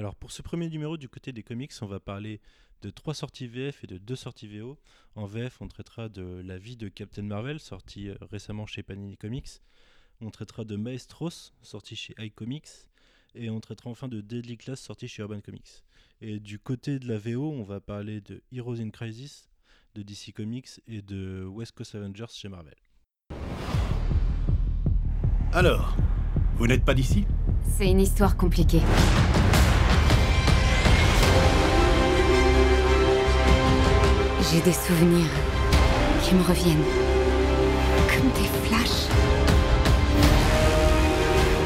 Alors pour ce premier numéro du côté des comics, on va parler de trois sorties VF et de deux sorties VO. En VF, on traitera de La vie de Captain Marvel, sorti euh, récemment chez Panini Comics. On traitera de Maestros, sorti chez iComics. Et on traitera enfin de Deadly Class, sorti chez Urban Comics. Et du côté de la VO, on va parler de Heroes in Crisis, de DC Comics et de West Coast Avengers chez Marvel. Alors, vous n'êtes pas d'ici? C'est une histoire compliquée. J'ai des souvenirs qui me reviennent. Comme des flashs.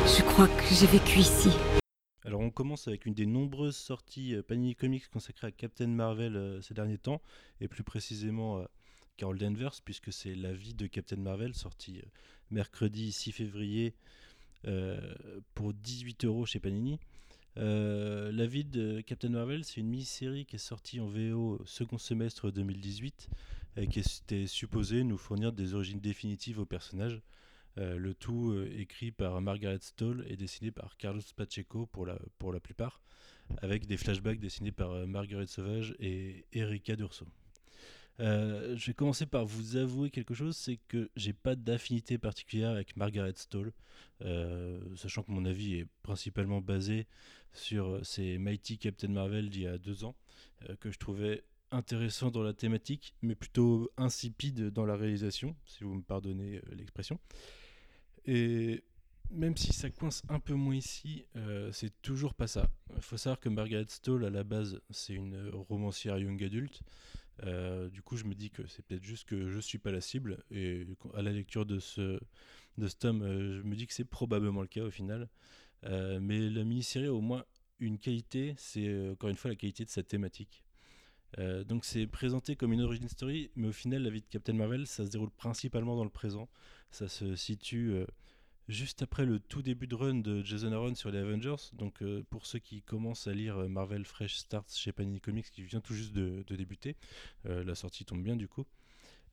Je crois que j'ai vécu ici. Alors on commence avec une des nombreuses sorties euh, Panini Comics consacrées à Captain Marvel euh, ces derniers temps, et plus précisément euh, Carol Danvers, puisque c'est La vie de Captain Marvel, sortie mercredi 6 février pour 18 euros chez Panini. Euh, la vie de Captain Marvel, c'est une mini-série qui est sortie en VO second semestre 2018 et qui était supposée nous fournir des origines définitives au personnage. Euh, le tout euh, écrit par Margaret Stoll et dessiné par Carlos Pacheco pour la, plupart, avec des flashbacks dessinés par euh, Marguerite Sauvage et Erika Durso. Euh, je vais commencer par vous avouer quelque chose, c'est que j'ai pas d'affinité particulière avec Margaret Stoll, euh, sachant que mon avis est principalement basé sur euh, ces Mighty Captain Marvel d'il y a deux ans, que je trouvais intéressant dans la thématique, mais plutôt insipide dans la réalisation, si vous me pardonnez l'expression. Et même si ça coince un peu moins ici, euh, c'est toujours pas ça. Il faut savoir que Margaret Stoll, à la base, c'est une romancière young adulte. Euh, du coup, je me dis que c'est peut-être juste que je suis pas la cible. Et à la lecture de ce, de ce tome, euh, je me dis que c'est probablement le cas au final. Euh, mais la mini-série a au moins une qualité, c'est encore une fois la qualité de sa thématique. Donc c'est présenté comme une origin story, mais au final, la vie de Captain Marvel, ça se déroule principalement dans le présent. Ça se situe juste après le tout début de run de Jason Aaron sur les Avengers. Donc euh, pour ceux qui commencent à lire euh, Marvel Fresh Starts chez Panini Comics, qui vient tout juste de, débuter, euh, la sortie tombe bien du coup.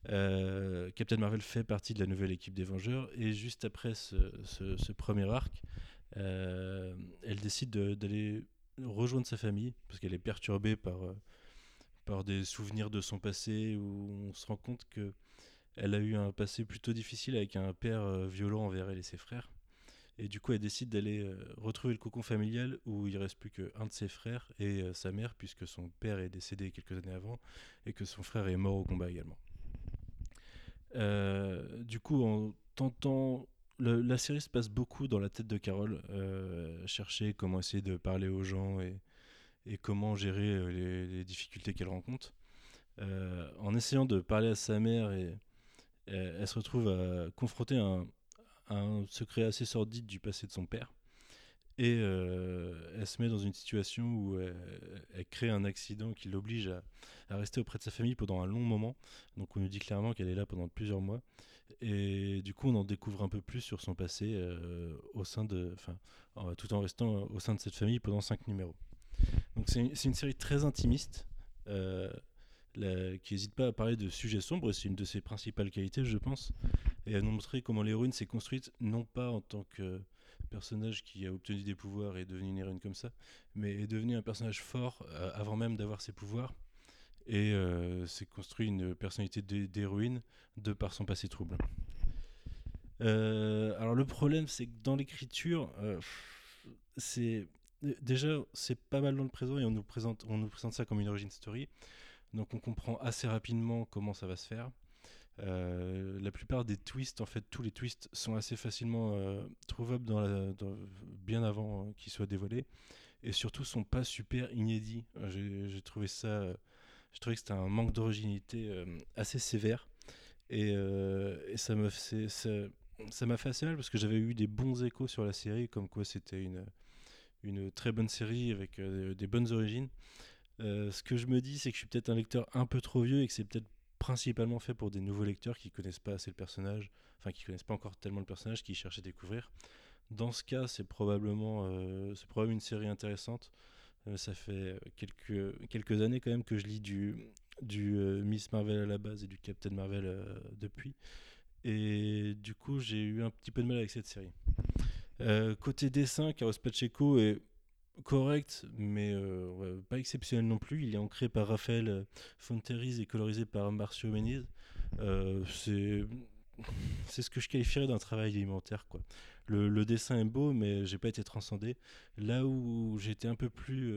Captain Marvel fait partie de la nouvelle équipe des Vengeurs et juste après ce, ce- premier arc, elle décide de- d'aller rejoindre sa famille parce qu'elle est perturbée par, par des souvenirs de son passé où on se rend compte que elle a eu un passé plutôt difficile avec un père euh, violent envers elle et ses frères. Et du coup, elle décide d'aller euh, retrouver le cocon familial où il reste plus qu'un de ses frères et euh, sa mère, puisque son père est décédé quelques années avant et que son frère est mort au combat également. Du coup, en tentant. la série se passe beaucoup dans la tête de Carole, chercher comment essayer de parler aux gens et, comment gérer les, difficultés qu'elle rencontre. En essayant de parler à sa mère, et elle se retrouve à confronter un, secret assez sordide du passé de son père. Et euh, elle se met dans une situation où elle, crée un accident qui l'oblige à, rester auprès de sa famille pendant un long moment. Donc on nous dit clairement qu'elle est là pendant plusieurs mois. Et du coup, on en découvre un peu plus sur son passé euh, au sein de, en- tout en restant au sein de cette famille pendant cinq numéros. Donc c'est une, série très intimiste. euh, qui n'hésite pas à parler de sujets sombres, c'est une de ses principales qualités, je pense, et à nous montrer comment l'héroïne s'est construite, non pas en tant que personnage qui a obtenu des pouvoirs et est devenu une héroïne comme ça, mais est devenu un personnage fort euh, avant même d'avoir ses pouvoirs, et euh, s'est construit une personnalité d'hé- d'héroïne de par son passé trouble. Euh, alors le problème, c'est que dans l'écriture, c'est déjà c'est pas mal dans le présent et on nous présente on nous présente ça comme une origin story. Donc on comprend assez rapidement comment ça va se faire. Euh, la plupart des twists, en fait, tous les twists sont assez facilement euh, trouvables bien avant euh, qu'ils soient dévoilés, et surtout sont pas super inédits. J'ai trouvé ça, je trouvais que c'était un manque d'originalité assez sévère, et, et ça m'a fait, ça, fait assez mal parce que j'avais eu des bons échos sur la série, comme quoi c'était une une très bonne série avec des bonnes origines. Euh, ce que je me dis, c'est que je suis peut-être un lecteur un peu trop vieux et que c'est peut-être principalement fait pour des nouveaux lecteurs qui connaissent pas assez le personnage, enfin qui connaissent pas encore tellement le personnage, qui cherchent à découvrir. Dans ce cas, c'est probablement, euh, c'est probablement une série intéressante. Euh, ça fait quelques, quelques années quand même que je lis du, du Miss Marvel à la base et du Captain Marvel depuis. Et du coup, j'ai eu un petit peu de mal avec cette série. Côté dessin, Carlos Pacheco est correct, mais pas exceptionnel non plus. Il est ancré par Raphaël Fonteris et colorisé par Marcio Meniz. c'est c'est ce que je qualifierais d'un travail alimentaire. Quoi. Le, dessin est beau, mais j'ai pas été transcendé. Là où été un peu plus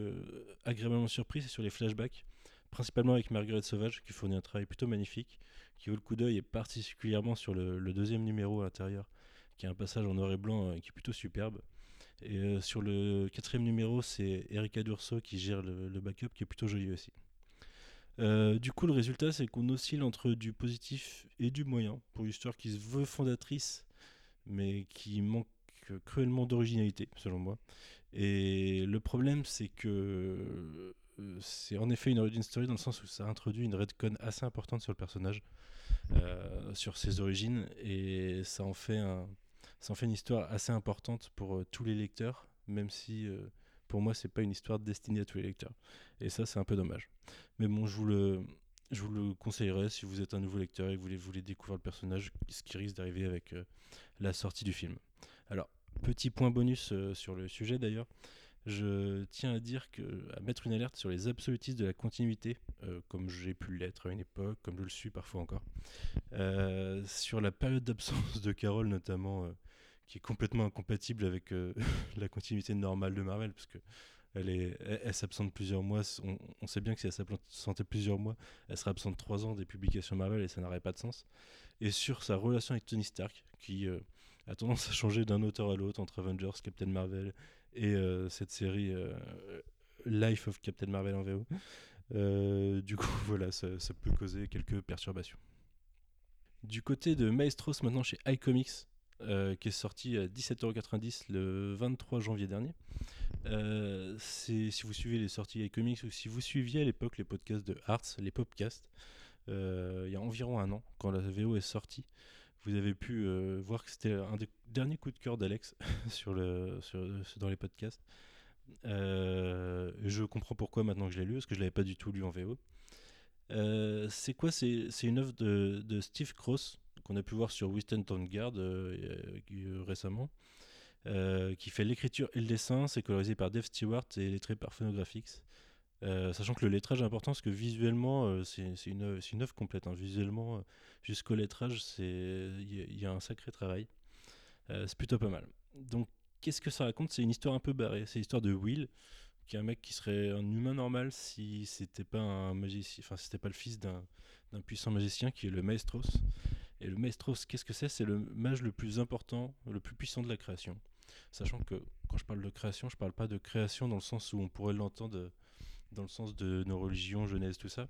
agréablement surpris, c'est sur les flashbacks, principalement avec Marguerite Sauvage, qui fournit un travail plutôt magnifique, qui vaut le coup d'œil, et particulièrement sur le, deuxième numéro à l'intérieur, qui a un passage en noir et blanc qui est plutôt superbe. Et euh, sur le quatrième numéro, c'est Erika Durso qui gère le, backup, qui est plutôt joli aussi. Euh, du coup, le résultat, c'est qu'on oscille entre du positif et du moyen pour une histoire qui se veut fondatrice, mais qui manque cruellement d'originalité, selon moi. Et le problème, c'est que euh, c'est en effet une origin story dans le sens où ça introduit une redcon assez importante sur le personnage, sur ses origines, et ça en fait un, ça en fait une histoire assez importante pour euh, tous les lecteurs, même si euh, pour moi c'est pas une histoire destinée à tous les lecteurs. Et ça c'est un peu dommage. Mais bon, je vous le, je vous le conseillerais si vous êtes un nouveau lecteur et que vous voulez, découvrir le personnage, ce qui risque d'arriver avec euh, la sortie du film. Alors, petit point bonus sur le sujet d'ailleurs. Je tiens à dire que à mettre une alerte sur les absolutistes de la continuité, comme j'ai pu l'être à une époque, comme je le suis parfois encore. sur la période d'absence de Carole notamment, qui est complètement incompatible avec euh, la continuité normale de Marvel, parce que elle, est, s'absente plusieurs mois. On, sait bien que si elle s'absentait plusieurs mois, elle serait absente trois ans des publications Marvel et ça n'aurait pas de sens. Et sur sa relation avec Tony Stark, qui euh, a tendance à changer d'un auteur à l'autre entre Avengers, Captain Marvel et euh, cette série Life of Captain Marvel en VO. du coup, voilà, ça, peut causer quelques perturbations. Du côté de Maestros, maintenant chez iComics, euh, qui est sorti à 17,90€ le 23 janvier dernier. Euh, si vous suivez les sorties iComics ou si vous suiviez à l'époque les podcasts de Arts, les podcasts, euh, il y a environ un an, quand la VO est sortie, vous avez pu voir que c'était un des derniers coups de cœur d'Alex sur dans les podcasts. je comprends pourquoi maintenant que je l'ai lu, parce que je l'avais pas du tout lu en VO. c'est quoi C'est une œuvre de, Steve Cross, qu'on a pu voir sur Winston euh, euh, récemment, euh, qui fait l'écriture et le dessin. C'est colorisé par Dave Stewart et lettré par Phonographics. sachant que le lettrage est important parce que visuellement c'est une, œuvre complète. Hein. Visuellement, jusqu'au lettrage, il y, a un sacré travail. c'est plutôt pas mal. Donc, qu'est-ce que ça raconte? C'est une histoire un peu barrée. C'est l'histoire de Will, qui est un mec qui serait un humain normal si c'était pas un magicien, enfin, c'était pas le fils d'un puissant magicien qui est le Maestros. Et le Maestros, qu'est-ce que c'est? C'est le mage le plus important, le plus puissant de la création. Sachant que quand je parle de création, je parle pas de création dans le sens où on pourrait l'entendre dans le sens de nos religions, Genèse, tout ça,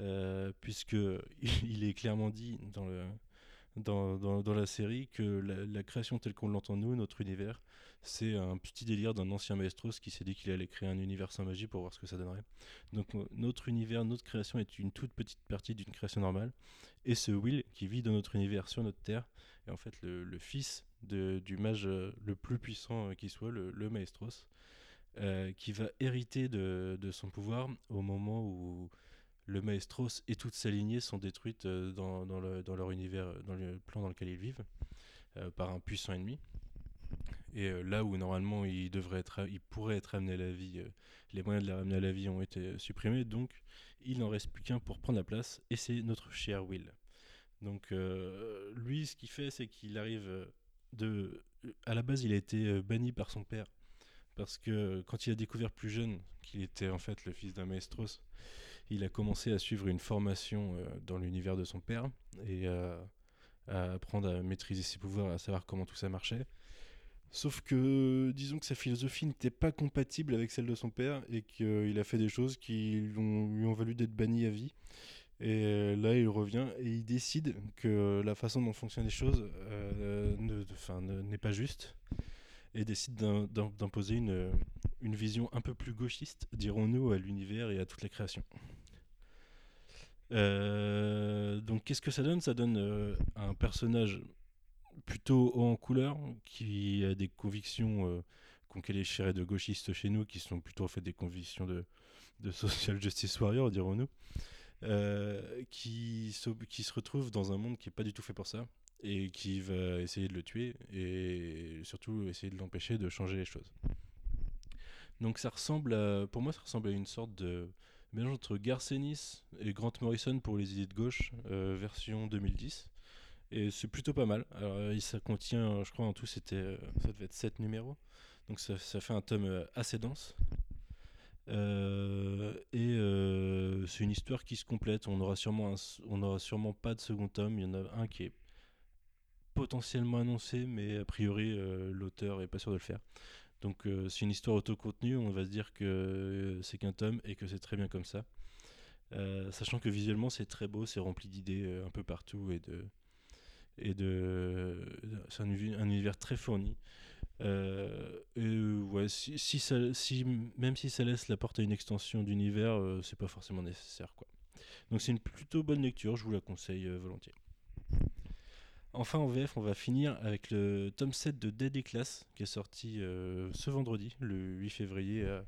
euh, puisque il est clairement dit dans, le, la série que la, création telle qu'on l'entend nous, notre univers, c'est un petit délire d'un ancien maestros qui s'est dit qu'il allait créer un univers sans magie pour voir ce que ça donnerait. Donc notre univers, notre création est une toute petite partie d'une création normale, et ce Will qui vit dans notre univers sur notre Terre est en fait le, fils du mage euh, le plus puissant euh, qui soit, le, Maestros, euh, qui va hériter de, son pouvoir au moment où le Maestros et toute sa lignée sont détruites dans, dans, le, dans leur univers, dans le plan dans lequel ils vivent, par un puissant ennemi. Et là où normalement il, devrait être, il pourrait être amené à la vie, les moyens de les ramener à la vie ont été supprimés, donc il n'en reste plus qu'un pour prendre la place, et c'est notre cher Will. Donc euh, lui, ce qu'il fait, c'est qu'il arrive euh, de... À la base, il a été euh, banni par son père, parce que quand il a découvert plus jeune qu'il était en fait le fils d'un maestros, il a commencé à suivre une formation dans l'univers de son père, et à apprendre à maîtriser ses pouvoirs, à savoir comment tout ça marchait. Sauf que, disons que sa philosophie n'était pas compatible avec celle de son père et qu'il a fait des choses qui lui ont, valu d'être banni à vie. Et euh, là, il revient et il décide que la façon dont fonctionnent les choses euh, n'est pas juste et décide d'imposer une, une vision un peu plus gauchiste, dirons-nous, à l'univers et à toutes les créations. Euh, donc, qu'est-ce que ça donne? Ça donne un personnage plutôt haut en couleur, qui a des convictions euh, qu'on qualifierait de gauchistes chez nous, qui sont plutôt en fait des convictions de, social justice warrior, dirons-nous, euh, qui, qui se retrouve dans un monde qui n'est pas du tout fait pour ça, et qui va essayer de le tuer, et surtout essayer de l'empêcher de changer les choses. Donc ça ressemble à, pour moi, ça ressemble à une sorte de mélange entre Garcenis et Grant Morrison pour les idées de gauche, euh, version 2010. Et c'est plutôt pas mal. Alors, euh, ça contient, je crois en tout, c'était, euh, ça devait être 7 numéros. Donc ça, fait un tome euh, assez dense. Euh, et euh, c'est une histoire qui se complète. On aura sûrement, on aura sûrement pas de second tome. Il y en a un qui est potentiellement annoncé, mais a priori euh, l'auteur est pas sûr de le faire. Donc euh, c'est une histoire autocontenue. On va se dire que euh, c'est qu'un tome et que c'est très bien comme ça. Sachant que visuellement c'est très beau, c'est rempli d'idées un peu partout et de et de c'est un, univers très fourni. Et ouais, si, même si ça laisse la porte à une extension d'univers, c'est pas forcément nécessaire. Quoi. Donc c'est une plutôt bonne lecture, je vous la conseille volontiers. Enfin en VF, on va finir avec le tome 7 de Dead et Class qui est sorti euh, ce vendredi, le 8 février à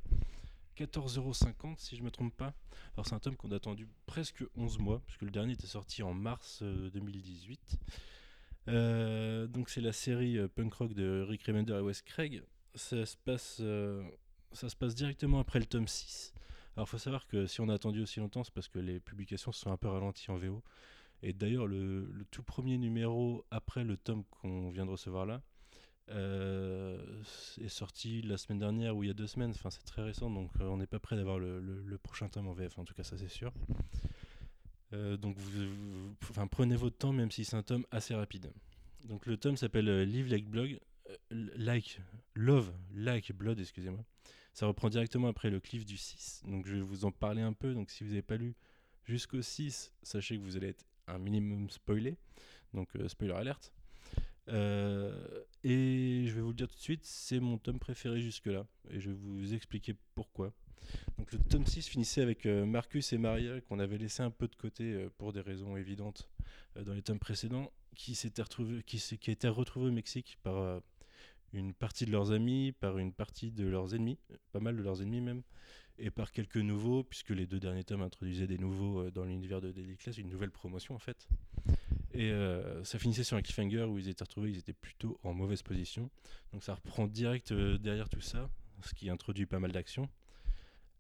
14,50€ si je me trompe pas. Alors c'est un tome qu'on a attendu presque 11 mois, puisque le dernier était sorti en mars euh, 2018. Euh, donc c'est la série euh, punk rock de Rick Remender et Wes Craig. Ça se passe, euh, ça se passe directement après le tome 6. Alors faut savoir que si on a attendu aussi longtemps, c'est parce que les publications se sont un peu ralenties en VO. Et d'ailleurs le, tout premier numéro après le tome qu'on vient de recevoir là euh, est sorti la semaine dernière ou il y a deux semaines. Enfin c'est très récent, donc euh, on n'est pas prêt d'avoir le, prochain tome en VF. En tout cas ça c'est sûr. Euh, donc vous, enfin, prenez votre temps même si c'est un tome assez rapide. Donc le tome s'appelle Live Like Blog, Like Love Like Blood, excusez-moi. Ça reprend directement après le cliff du 6. Donc je vais vous en parler un peu. Donc si vous n'avez pas lu jusqu'au 6, sachez que vous allez être un minimum spoilé. Donc euh, spoiler alerte. Euh, et je vais vous le dire tout de suite, c'est mon tome préféré jusque-là. Et je vais vous expliquer pourquoi. Donc le tome 6 finissait avec euh, Marcus et Maria qu'on avait laissé un peu de côté pour des raisons évidentes dans les tomes précédents, qui s'étaient retrouvés, qui, qui a été retrouvé au Mexique par une partie de leurs amis, par une partie de leurs ennemis, pas mal de leurs ennemis même, et par quelques nouveaux, puisque les deux derniers tomes introduisaient des nouveaux euh, dans l'univers de Daily Class, une nouvelle promotion en fait. Et euh, ça finissait sur un cliffhanger où ils étaient retrouvés, ils étaient plutôt en mauvaise position. Donc ça reprend direct euh, derrière tout ça, ce qui introduit pas mal d'action.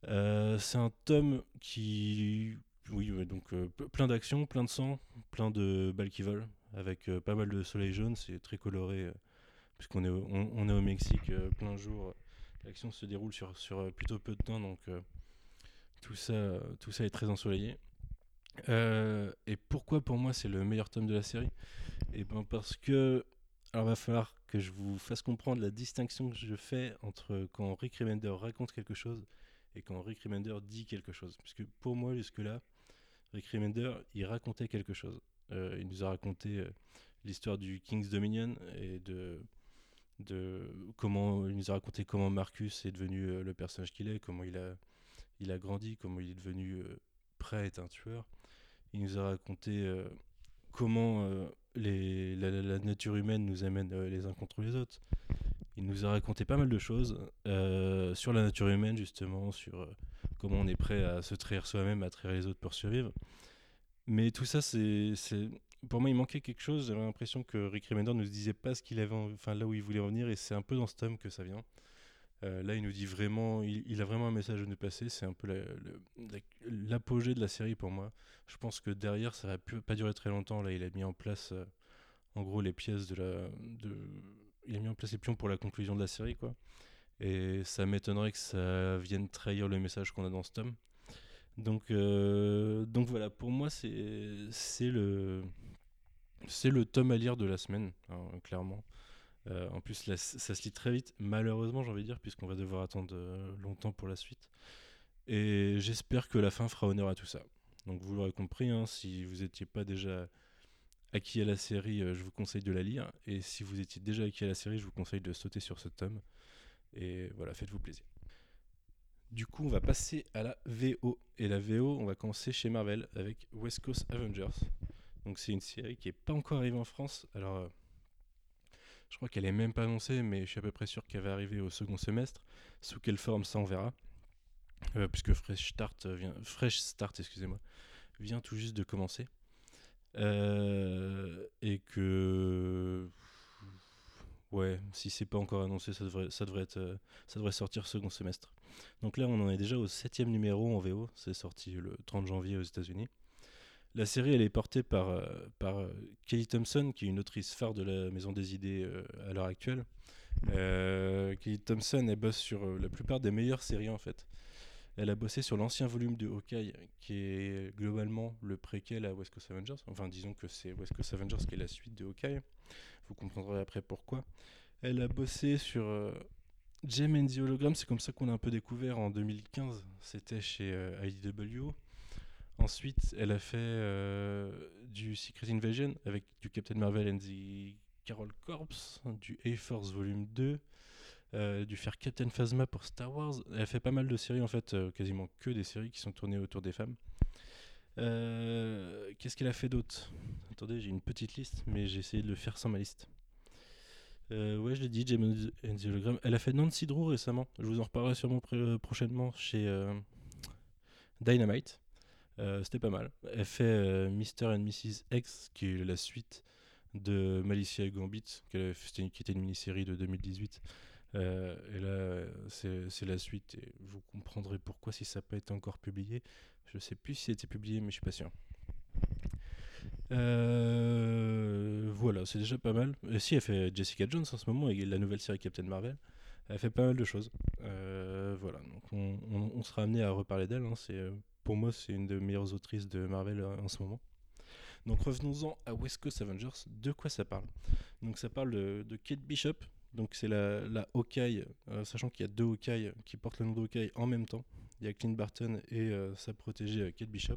Euh, c'est un tome qui, oui, donc plein d'action, plein de sang, plein de balles qui volent, avec pas mal de soleil jaune. C'est très coloré, puisqu'on est, on, est au Mexique, plein jour. L'action se déroule sur, sur euh, plutôt peu de temps, donc euh, tout ça, tout ça est très ensoleillé. Euh, et pourquoi pour moi c'est le meilleur tome de la série? Et ben parce que alors va falloir que je vous fasse comprendre la distinction que je fais entre quand Rick Remender raconte quelque chose et quand Rick Remender dit quelque chose. Puisque pour moi jusque-là, Rick Remender il racontait quelque chose. Euh, il nous a raconté euh, l'histoire du King's Dominion et de de comment il nous a raconté comment Marcus est devenu euh, le personnage qu'il est, comment il a il a grandi, comment il est devenu euh, prêt à être un tueur. Il nous a raconté euh, comment les, la, nature humaine nous amène les uns contre les autres. Il nous a raconté pas mal de choses sur la nature humaine, justement, sur comment on est prêt à se trahir soi-même, à trahir les autres pour survivre. Mais tout ça, c'est. Pour moi, il manquait quelque chose. J'avais l'impression que Rick Remender ne nous disait pas ce qu'il avait, en- enfin là où il voulait revenir, et c'est un peu dans ce tome que ça vient. Euh, là, il nous dit vraiment, il, a vraiment un message à nous passer. C'est un peu l'apogée de la série pour moi. Je pense que derrière, ça va pas durer très longtemps. Là, il a mis en place, euh, en gros, les pièces de la, il a mis en place les pions pour la conclusion de la série, quoi. Et ça m'étonnerait que ça vienne trahir le message qu'on a dans ce tome. Donc, euh, donc voilà, pour moi, c'est le, c'est le tome à lire de la semaine, hein, clairement. Euh, en plus, ça se lit très vite, malheureusement, j'ai envie de dire, puisqu'on va devoir attendre euh, longtemps pour la suite. Et j'espère que la fin fera honneur à tout ça. Donc, vous l'aurez compris, hein, si vous n'étiez pas déjà acquis à la série, euh, je vous conseille de la lire. Et si vous étiez déjà acquis à la série, je vous conseille de sauter sur ce tome. Et voilà, faites-vous plaisir. Du coup, on va passer à la VO. Et la VO, on va commencer chez Marvel avec West Coast Avengers. Donc, c'est une série qui n'est pas encore arrivée en France. Alors. euh, je crois qu'elle est même pas annoncée, mais je suis à peu près sûr qu'elle va arriver au second semestre. Sous quelle forme, ça on verra. Euh, puisque Fresh Start vient, Fresh Start, excusez-moi, vient tout juste de commencer. Euh, et que ouais, si c'est pas encore annoncé, ça devrait, euh, ça devrait sortir second semestre. Donc là, on en est déjà au septième numéro en VO. C'est sorti le 30 janvier aux États-Unis. La série, elle est portée par, euh, euh, Kelly Thompson, qui est une autrice phare de la Maison des Idées euh, à l'heure actuelle. Kelly Thompson, elle bosse sur la plupart des meilleures séries en fait. Elle a bossé sur l'ancien volume de Hawkeye, qui est globalement le préquel à West Coast Avengers. Enfin, disons que c'est West Coast Avengers qui est la suite de Hawkeye. Vous comprendrez après pourquoi. Elle a bossé sur euh, Gem and the Hologram, c'est comme ça qu'on a un peu découvert en 2015. C'était chez euh, IDW. Ensuite, elle a fait euh, du Secret Invasion avec du Captain Marvel and the Carol Corps, du A-Force Volume 2, euh, du faire Captain Phasma pour Star Wars. Elle a fait pas mal de séries, en fait, euh, quasiment que des séries qui sont tournées autour des femmes. Qu'est-ce qu'elle a fait d'autre? Attendez, j'ai une petite liste, mais j'ai essayé de le faire sans ma liste. Ouais, je l'ai dit, James and the Hologram. Elle a fait Nancy Drew récemment. Je vous en reparlerai sûrement prochainement chez Dynamite. Euh, C'était pas mal. Elle fait euh, Mr. and Mrs. X, qui est la suite de Malicia Gambit, qui était une mini-série de 2018. Euh, et là, c'est la suite, et vous comprendrez pourquoi si ça n'a pas été encore publié. Je sais plus si c'était publié, mais je suis pas sûr. Voilà, c'est déjà pas mal. Et si elle fait Jessica Jones en ce moment et la nouvelle série Captain Marvel, elle fait pas mal de choses. Voilà, donc on, sera amené à reparler d'elle. hein. C'est, pour moi, c'est une des meilleures autrices de Marvel euh, en ce moment. Donc revenons-en à West Coast Avengers. De quoi ça parle? Donc ça parle de, Kate Bishop. Donc c'est la, la Hawkeye, euh, sachant qu'il y a deux Hawkeye qui portent le nom de Hawkeye en même temps. Il y a Clint Barton et euh, sa protégée Kate Bishop.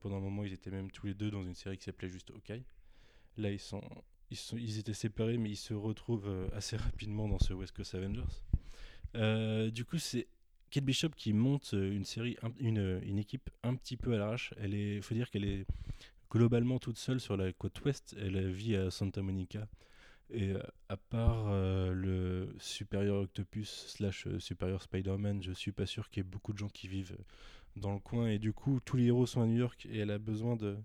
Pendant un moment, ils étaient même tous les deux dans une série qui s'appelait juste Hawkeye. Là, ils sont, ils sont, ils étaient séparés, mais ils se retrouvent assez rapidement dans ce West Coast Avengers. Du coup, c'est Kate Bishop qui monte euh, une série, un- une, équipe un petit peu à l'arrache. Elle est, faut dire qu'elle est globalement toute seule sur la côte ouest. Elle vit à Santa Monica. Et euh, à part euh, le supérieur Octopus slash supérieur Spider-Man, je suis pas sûr qu'il y ait beaucoup de gens qui vivent dans le coin. Et du coup, tous les héros sont à New York et elle a besoin de.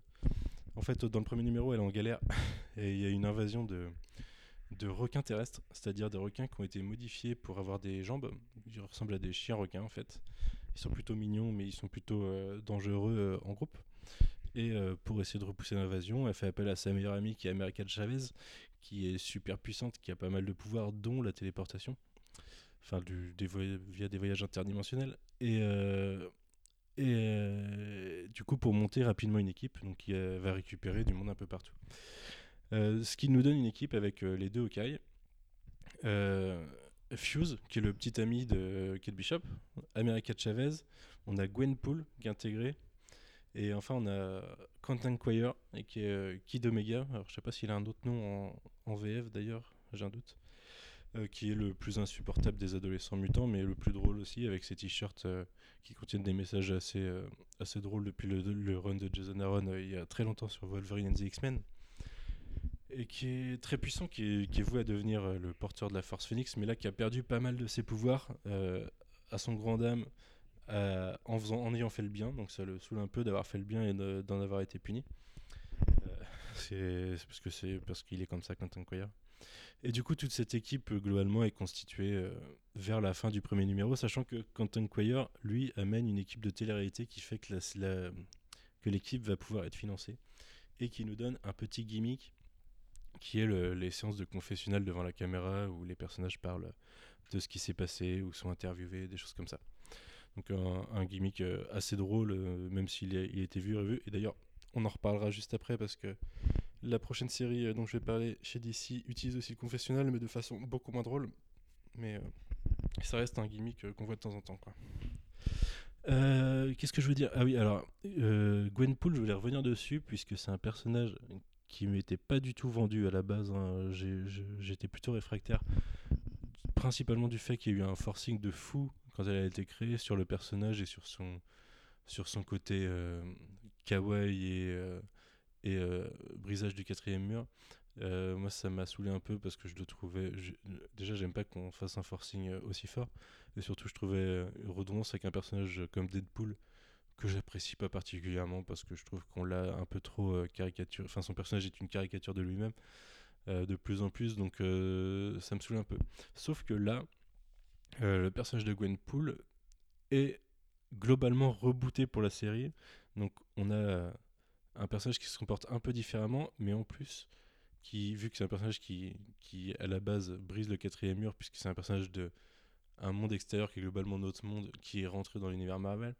En fait, dans le premier numéro, elle est en galère et il y a une invasion de, de requins terrestres, c'est-à-dire des requins qui ont été modifiés pour avoir des jambes. Ils ressemblent à des chiens requins en fait. Ils sont plutôt mignons, mais ils sont plutôt euh, dangereux euh, en groupe. Et euh, pour essayer de repousser l'invasion, elle fait appel à sa meilleure amie qui est America Chavez, qui est super puissante, qui a pas mal de pouvoirs, dont la téléportation. Enfin, via des voyages interdimensionnels. Et, du coup, pour monter rapidement une équipe, donc qui va récupérer du monde un peu partout. Euh, ce qui nous donne une équipe avec euh, les deux Hawkeye. Euh, Fuse, qui est le petit ami de Kate Bishop, America Chavez, on a Gwenpool qui est intégré, et enfin on a Quentin Quire, qui est Kid Omega. Alors je sais pas s'il a un autre nom en, VF d'ailleurs, j'ai un doute. Qui est le plus insupportable des adolescents mutants, mais le plus drôle aussi, avec ses t-shirts qui contiennent des messages assez, drôles depuis le, le run de Jason Aaron il y a très longtemps sur Wolverine and the X-Men. Et qui est très puissant, qui est, voué à devenir euh, le porteur de la Force Phoenix, mais là qui a perdu pas mal de ses pouvoirs euh, à son grand dame en, faisant, en ayant fait le bien, donc ça le saoule un peu d'avoir fait le bien et de- d'en avoir été puni. Euh, c'est parce que c'est parce qu'il est comme ça, Quentin Quire. Et du coup, toute cette équipe, globalement, est constituée vers la fin du premier numéro, sachant que Quentin Quire, lui, amène une équipe de télé-réalité qui fait que l'équipe va pouvoir être financée et qui nous donne un petit gimmick qui est le- les séances de confessionnal devant la caméra où les personnages parlent de ce qui s'est passé ou sont interviewés, des choses comme ça. Donc un, gimmick euh, assez drôle, euh, même s'il a, a été vu et revu. Et d'ailleurs, on en reparlera juste après parce que la prochaine série euh, dont je vais parler chez DC utilise aussi le confessionnal, mais de façon beaucoup moins drôle. Mais ça reste un gimmick qu'on voit de temps en temps. Qu'est-ce que je veux dire? Ah oui, alors euh, Gwenpool, je voulais revenir dessus puisque c'est un personnage qui m'était pas du tout vendu à la base. hein. J'étais plutôt réfractaire, principalement du fait qu'il y a eu un forcing de fou quand elle a été créée sur le personnage et sur son, sur son côté euh, kawaii et, euh, euh, brisage du quatrième mur. Moi, ça m'a saoulé un peu parce que je le trouvais. déjà, j'aime pas qu'on fasse un forcing aussi fort. Et surtout, je trouvais redondance avec un personnage comme Deadpool que j'apprécie pas particulièrement parce que je trouve qu'on l'a un peu trop euh, caricaturé. Enfin, son personnage est une caricature de lui-même euh, de plus en plus, donc euh, ça me saoule un peu. Sauf que là, le personnage de Gwenpool est globalement rebooté pour la série. Donc on a un personnage qui se comporte un peu différemment, mais en plus, qui, vu que c'est un personnage qui, qui, à la base, brise le quatrième mur, puisque c'est un personnage de un monde extérieur qui est globalement notre monde, qui est rentré dans l'univers Marvel,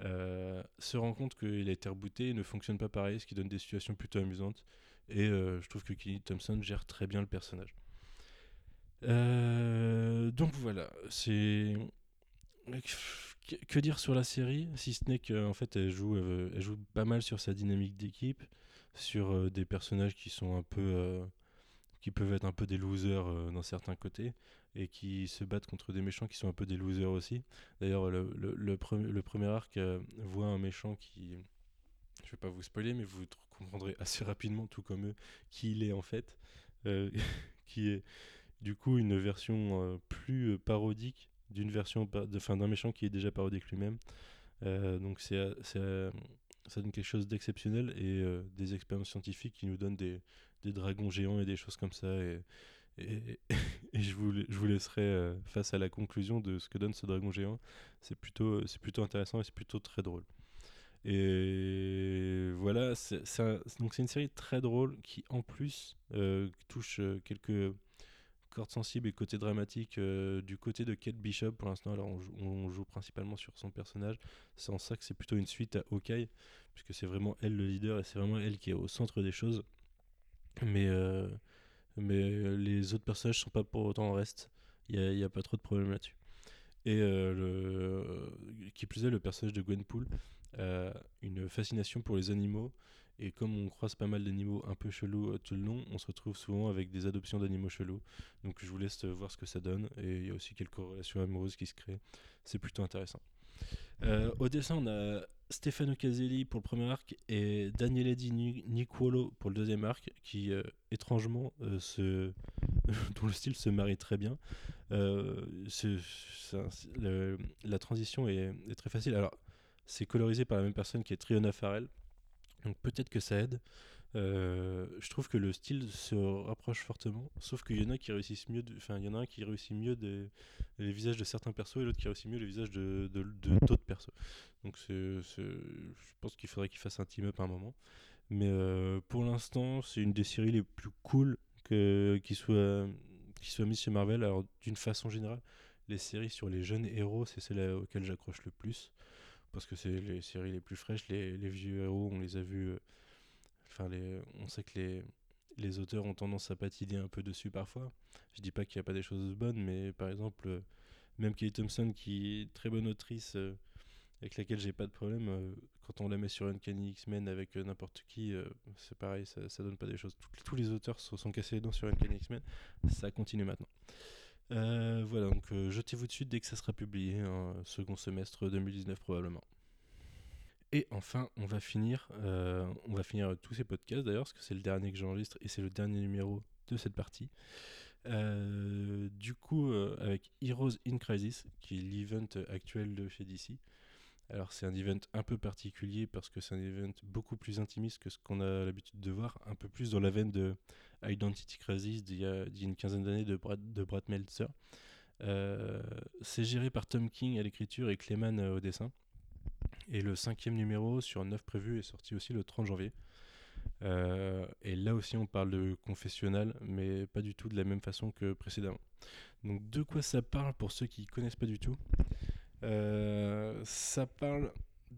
euh, se rend compte qu'il a été rebooté et ne fonctionne pas pareil, ce qui donne des situations plutôt amusantes. Et euh, je trouve que Kenny Thompson gère très bien le personnage. Euh, donc voilà, c'est que dire sur la série, si ce n'est qu'en fait elle joue, elle joue pas mal sur sa dynamique d'équipe, sur des personnages qui sont un peu, qui peuvent être un peu des losers dans certains côtés, et qui se battent contre des méchants qui sont un peu des losers aussi. D'ailleurs, le, premier arc voit un méchant qui, je vais pas vous spoiler, mais vous comprendrez assez rapidement, tout comme eux, qui il est en fait, qui est du coup une version euh, plus euh, parodique d'une version fin d'un méchant qui est déjà parodique lui-même. Euh, donc c'est ça donne quelque chose d'exceptionnel et des expériences scientifiques qui nous donnent des, dragons géants et des choses comme ça. Et, je, vous, laisserai face à la conclusion de ce que donne ce dragon géant. C'est plutôt, c'est plutôt intéressant et c'est plutôt très drôle. Et voilà, c'est une série très drôle qui en plus touche quelques corde sensible et côté dramatique euh, du côté de Kate Bishop pour l'instant. Alors on joue, principalement sur son personnage. C'est en ça que c'est plutôt une suite à Hawkeye, puisque c'est vraiment elle le leader et c'est vraiment elle qui est au centre des choses. Mais, euh, mais les autres personnages sont pas pour autant en reste. Il n'y a, a, pas trop de problème là-dessus. Et euh, qui plus est, le personnage de Gwenpool a une fascination pour les animaux et comme on croise pas mal d'animaux un peu chelous euh, tout le long, on se retrouve souvent avec des adoptions d'animaux chelous. Donc je vous laisse euh, voir ce que ça donne. Et il y a aussi quelques relations amoureuses qui se créent. C'est plutôt intéressant. Euh, au dessin, on a Stefano Caselli pour le premier arc et Daniele Di Nicolo pour le deuxième arc, qui étrangement dont le style se marie très bien. la transition est, est, très facile. Alors, c'est colorisé par la même personne qui est Triona Farrell. Donc peut-être que ça aide. Euh, je trouve que le style se rapproche fortement, sauf qu'il y en a qui réussissent mieux, enfin il y en a un qui réussit mieux des, les visages de certains persos et l'autre qui réussit mieux les visages de d'autres persos. Donc c'est, je pense qu'il faudrait qu'il fasse un team up à un moment. Mais euh, pour l'instant, c'est une des séries les plus cool que, qui soit qui soit mise chez Marvel. Alors d'une façon générale, les séries sur les jeunes héros, c'est celle auxquelles j'accroche le plus parce que c'est les séries les plus fraîches. Les, vieux héros, on les a vus. Euh, enfin, on sait que les, les auteurs ont tendance à patiner un peu dessus parfois. Je dis pas qu'il n'y a pas des choses bonnes, mais par exemple, euh, même Kelly Thompson, qui est très bonne autrice, euh, avec laquelle j'ai pas de problème, quand on la met sur Uncanny X-Men avec n'importe qui, c'est pareil, ça, ça donne pas des choses. tous les auteurs se sont cassés les dents sur Uncanny X-Men, ça continue maintenant. Euh, voilà, donc euh, jetez-vous dessus dès que ça sera publié, hein, second semestre 2019 probablement. Et enfin, on va finir, euh, on va finir tous ces podcasts d'ailleurs, parce que c'est le dernier que j'enregistre et c'est le dernier numéro de cette partie. du coup, avec Heroes in Crisis, qui est l'event actuel de chez DC. Alors c'est un event un peu particulier parce que c'est un event beaucoup plus intimiste que ce qu'on a l'habitude de voir, un peu plus dans la veine de Identity Crisis d'il y, a une quinzaine d'années de Brad, de Meltzer. Euh, c'est géré par Tom King à l'écriture et Clayman euh, au dessin. Et le cinquième numéro sur neuf prévus est sorti aussi le 30 janvier. Euh, et là aussi on parle de confessionnal, mais pas du tout de la même façon que précédemment. Donc de quoi ça parle pour ceux qui connaissent pas du tout? Ça parle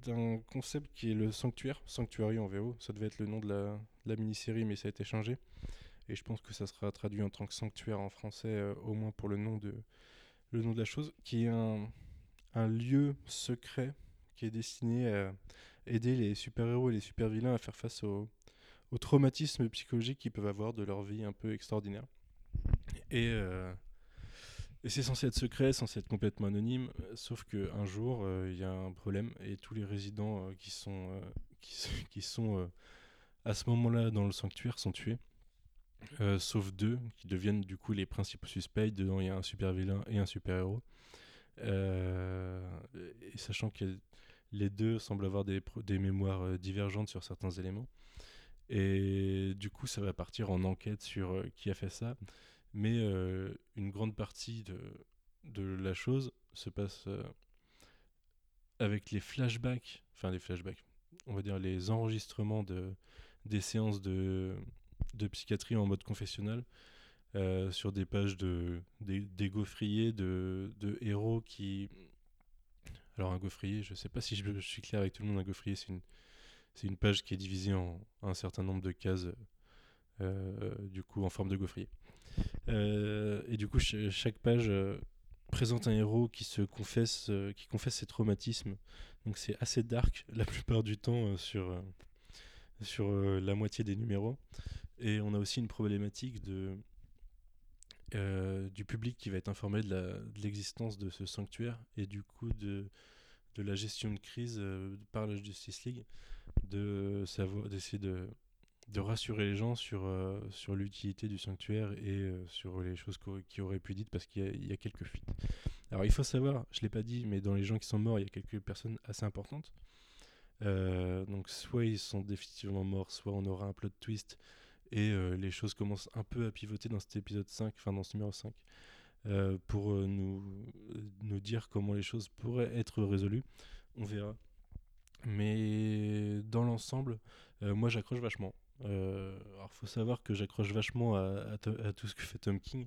d'un concept qui est le sanctuaire, Sanctuary en VO. Ça devait être le nom de la, mini-série, mais ça a été changé. Et je pense que ça sera traduit en tant que sanctuaire en français, euh, au moins pour le nom, de, le nom de la chose, qui est un, lieu secret qui est destiné à aider les super-héros et les super-vilains à faire face au, au traumatisme psychologique qu'ils peuvent avoir de leur vie un peu extraordinaire. Et euh, et c'est censé être secret, censé être complètement anonyme, euh, sauf qu'un jour, euh, il y a un problème et tous les résidents euh, qui sont, qui, sont à ce moment-là dans le sanctuaire sont tués. sauf deux qui deviennent du coup les principaux suspects. Dedans, il y a un super vilain et un super héros. sachant que les deux semblent avoir des, des mémoires divergentes sur certains éléments. Et du coup, ça va partir en enquête sur qui a fait ça mais euh, une grande partie de, la chose se passe euh, avec les flashbacks, enfin les flashbacks, on va dire les enregistrements de, des séances de, de psychiatrie en mode confessionnal euh, sur des pages de, des, gaufriers de, de héros qui. Alors, un gaufrier, je sais pas si je, suis clair avec tout le monde, un gaufrier, c'est une, c'est une page qui est divisée en un certain nombre de cases, du coup, en forme de gaufrier. Euh, et du coup, ch- chaque page euh, présente un héros qui se confesse, euh, qui confesse ses traumatismes. Donc, c'est assez dark la plupart du temps sur, sur la moitié des numéros. Et on a aussi une problématique de, du public qui va être informé de l'existence de, ce sanctuaire et du coup de, de la gestion de crise par la Justice League, de savoir d'essayer de, de rassurer les gens sur, euh, sur l'utilité du sanctuaire et euh, sur les choses qui auraient pu dites parce qu'il y, a- quelques fuites. Alors il faut savoir, je l'ai pas dit, mais dans les gens qui sont morts, il y a quelques personnes assez importantes. Euh, donc soit ils sont définitivement morts, soit on aura un plot twist et les choses commencent un peu à pivoter dans cet épisode 5, enfin dans ce numéro 5, euh, pour nous, nous dire comment les choses pourraient être résolues. On verra. Mais dans l'ensemble, moi j'accroche vachement. Euh, alors faut savoir que j'accroche vachement à, à to- à tout ce que fait Tom King.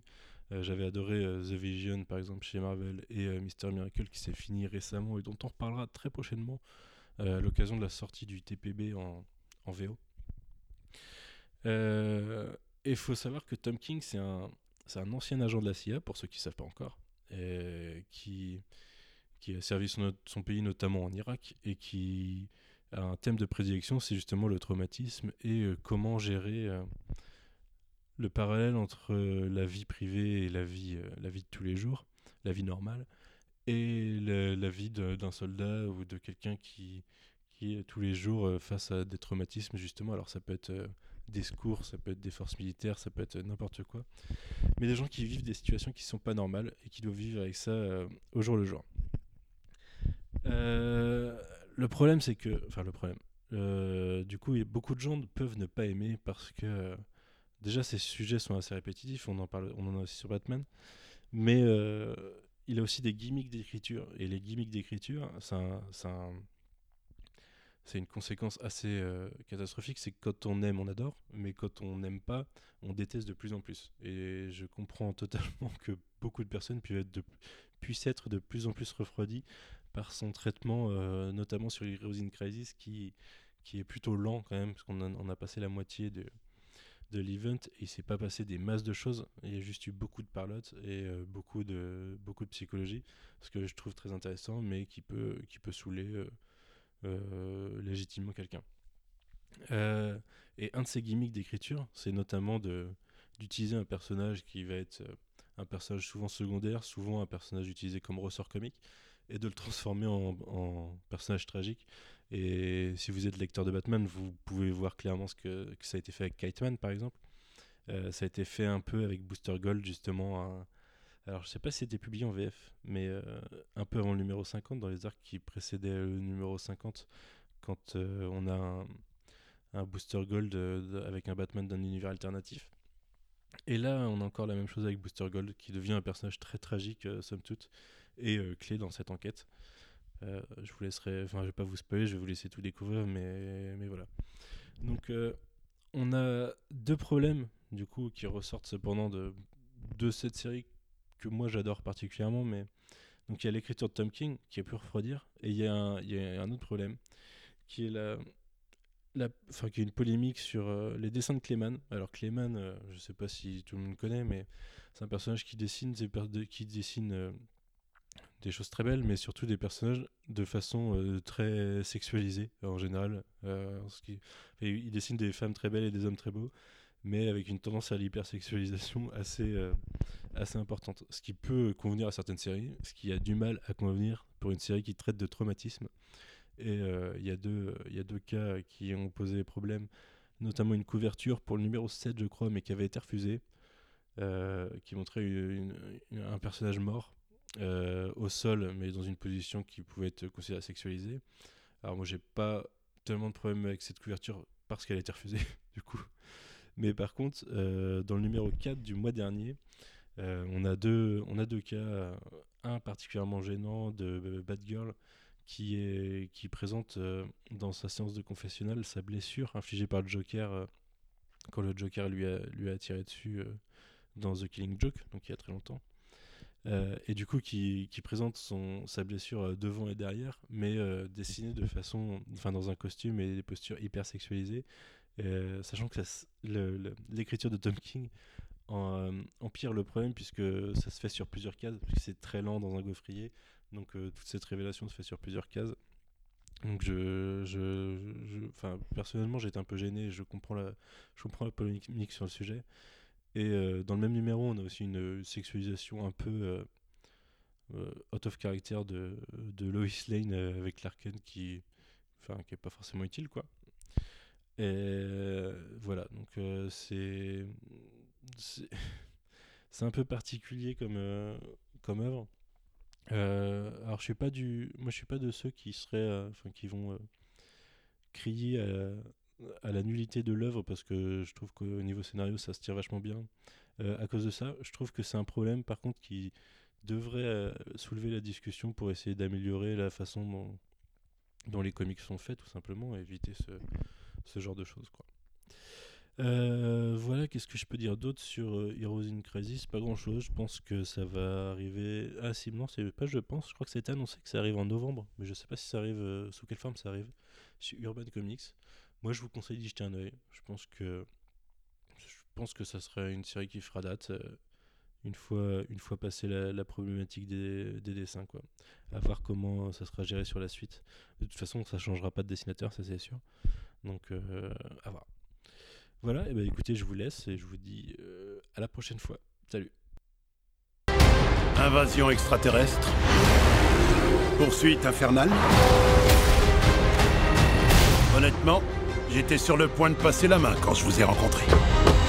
Euh, J'avais adoré euh, The Vision par exemple chez Marvel et euh, Mister Miracle qui s'est fini récemment et dont on reparlera très prochainement à l'occasion de la sortie du TPB en, VO. Et faut savoir que Tom King, c'est un, un ancien agent de la CIA, pour ceux qui ne savent pas encore, qui, qui a servi son, pays notamment en Irak, et qui un thème de prédilection, c'est justement le traumatisme et euh, comment gérer euh, le parallèle entre euh, la vie privée et la vie, la vie de tous les jours, la vie normale, et la, vie d'un soldat ou de quelqu'un qui, qui est tous les jours face à des traumatismes, justement. Alors ça peut être des secours, ça peut être des forces militaires, ça peut être n'importe quoi. Mais des gens qui vivent des situations qui sont pas normales et qui doivent vivre avec ça au jour le jour. Euh, le problème, c'est que. Enfin, le problème. euh, du coup, beaucoup de gens peuvent ne pas aimer parce que. euh, déjà, ces sujets sont assez répétitifs. On en, parle, on en a aussi sur Batman. Mais euh, il a aussi des gimmicks d'écriture. Et les gimmicks d'écriture, c'est un- c'est un- c'est une conséquence assez catastrophique, c'est que quand on aime, on adore, mais quand on n'aime pas, on déteste de plus en plus. Et je comprends totalement que beaucoup de personnes puissent être de, puissent être de plus en plus refroidies par son traitement, euh, notamment sur Heroes in Crisis, qui, est plutôt lent quand même, parce qu'on a, a passé la moitié de, de l'event et il s'est pas passé des masses de choses. Il y a juste eu beaucoup de parlotte et euh, beaucoup, de, psychologie, ce que je trouve très intéressant, mais qui peut, qui saouler euh, légitimement quelqu'un. Et un de ces gimmicks d'écriture, c'est notamment d'utiliser un personnage qui va être un personnage souvent secondaire, souvent un personnage utilisé comme ressort comique, et de le transformer en, personnage tragique. Et si vous êtes lecteur de Batman, vous pouvez voir clairement ce que, ça a été fait avec Kite Man, par exemple. Euh, ça a été fait un peu avec Booster Gold, justement. Alors, je sais pas si c'était publié en VF, mais euh, un peu avant le numéro 50, dans les arcs qui précédaient le numéro 50, quand euh, on a un, Booster Gold avec un Batman d'un univers alternatif. Et là, on a encore la même chose avec Booster Gold, qui devient un personnage très tragique, somme toute, et euh, clé dans cette enquête. Euh, je vous laisserai, enfin, je vais pas vous spoiler, je vais vous laisser tout découvrir, mais, mais voilà. Donc, euh, on a deux problèmes, du coup, qui ressortent cependant de, de cette série que moi j'adore particulièrement, mais donc il y a l'écriture de Tom King qui a pu refroidir, et il y, y a un autre problème qui est la, la, enfin, qui est une polémique sur les dessins de Clayman. Alors Clayman, euh, je sais pas si tout le monde connaît, mais c'est un personnage qui dessine, qui dessine des choses très belles, mais surtout des personnages de façon euh, très sexualisée en général. Euh, il dessine des femmes très belles et des hommes très beaux, mais avec une tendance à l'hypersexualisation assez, euh, assez importante. Ce qui peut convenir à certaines séries, ce qui a du mal à convenir pour une série qui traite de traumatisme. Et euh, il y, a deux- y a deux cas qui ont posé problème, notamment une couverture pour le numéro 7, je crois, mais qui avait été refusée, qui montrait un personnage mort euh, au sol, mais dans une position qui pouvait être considérée sexualisée. Alors moi, j'ai pas tellement de problème avec cette couverture parce qu'elle a été refusée, du coup. Mais par contre, euh, dans le numéro 4 du mois dernier, on, a deux, on a deux cas, un particulièrement gênant de Bad Girl qui, est, qui présente dans sa séance de confessionnal sa blessure infligée par le Joker quand le Joker lui a, lui a tiré dessus dans The Killing Joke, donc il y a très longtemps. Euh, et du coup qui, présente sa blessure euh, devant et derrière, mais euh, dessinée de façon, enfin dans un costume et des postures hyper sexualisées, sachant que l'écriture de Tom King empire le problème puisque ça se fait sur plusieurs cases, puisque c'est très lent dans un gaufrier, donc toute cette révélation se fait sur plusieurs cases. Donc je, je, je personnellement j'étais un peu gêné, je comprends je comprends la polémique sur le sujet. Et euh, dans le même numéro, on a aussi une sexualisation un peu euh, euh, out of character de, de Lois Lane avec Larkin qui, enfin, qui pas forcément utile, quoi. Et voilà, donc c'est c'est un peu particulier comme comme œuvre. alors je suis pas du, moi je suis pas de ceux qui seraient, enfin qui vont crier à, la nullité de l'œuvre parce que je trouve qu'au niveau scénario ça se tire vachement bien. Euh, à cause de ça, je trouve que c'est un problème par contre qui devrait euh, soulever la discussion pour essayer d'améliorer la façon dont, les comics sont faits tout simplement et éviter ce, genre de choses. Euh, voilà, qu'est-ce que je peux dire d'autre sur Heroes in Crisis? Pas grand chose, je pense que ça va arriver. Ah, si, non, c'est pas je pense, je crois que été annoncé que ça arrive en novembre, mais je sais pas si ça arrive, sous quelle forme ça arrive, chez Urban Comics. Moi, je vous conseille d'y jeter un oeil. Je pense que je pense que ça serait une série qui fera date euh, une fois une fois passé la, problématique des, dessins quoi. À voir comment ça sera géré sur la suite. De toute façon, ça changera pas de dessinateur, ça c'est sûr. Donc euh, à voir. Voilà, et ben écoutez, je vous laisse et je vous dis euh, à la prochaine fois. Salut. Invasion extraterrestre. Poursuite infernale. Honnêtement, J'étais sur le point de passer la main quand je vous ai rencontré.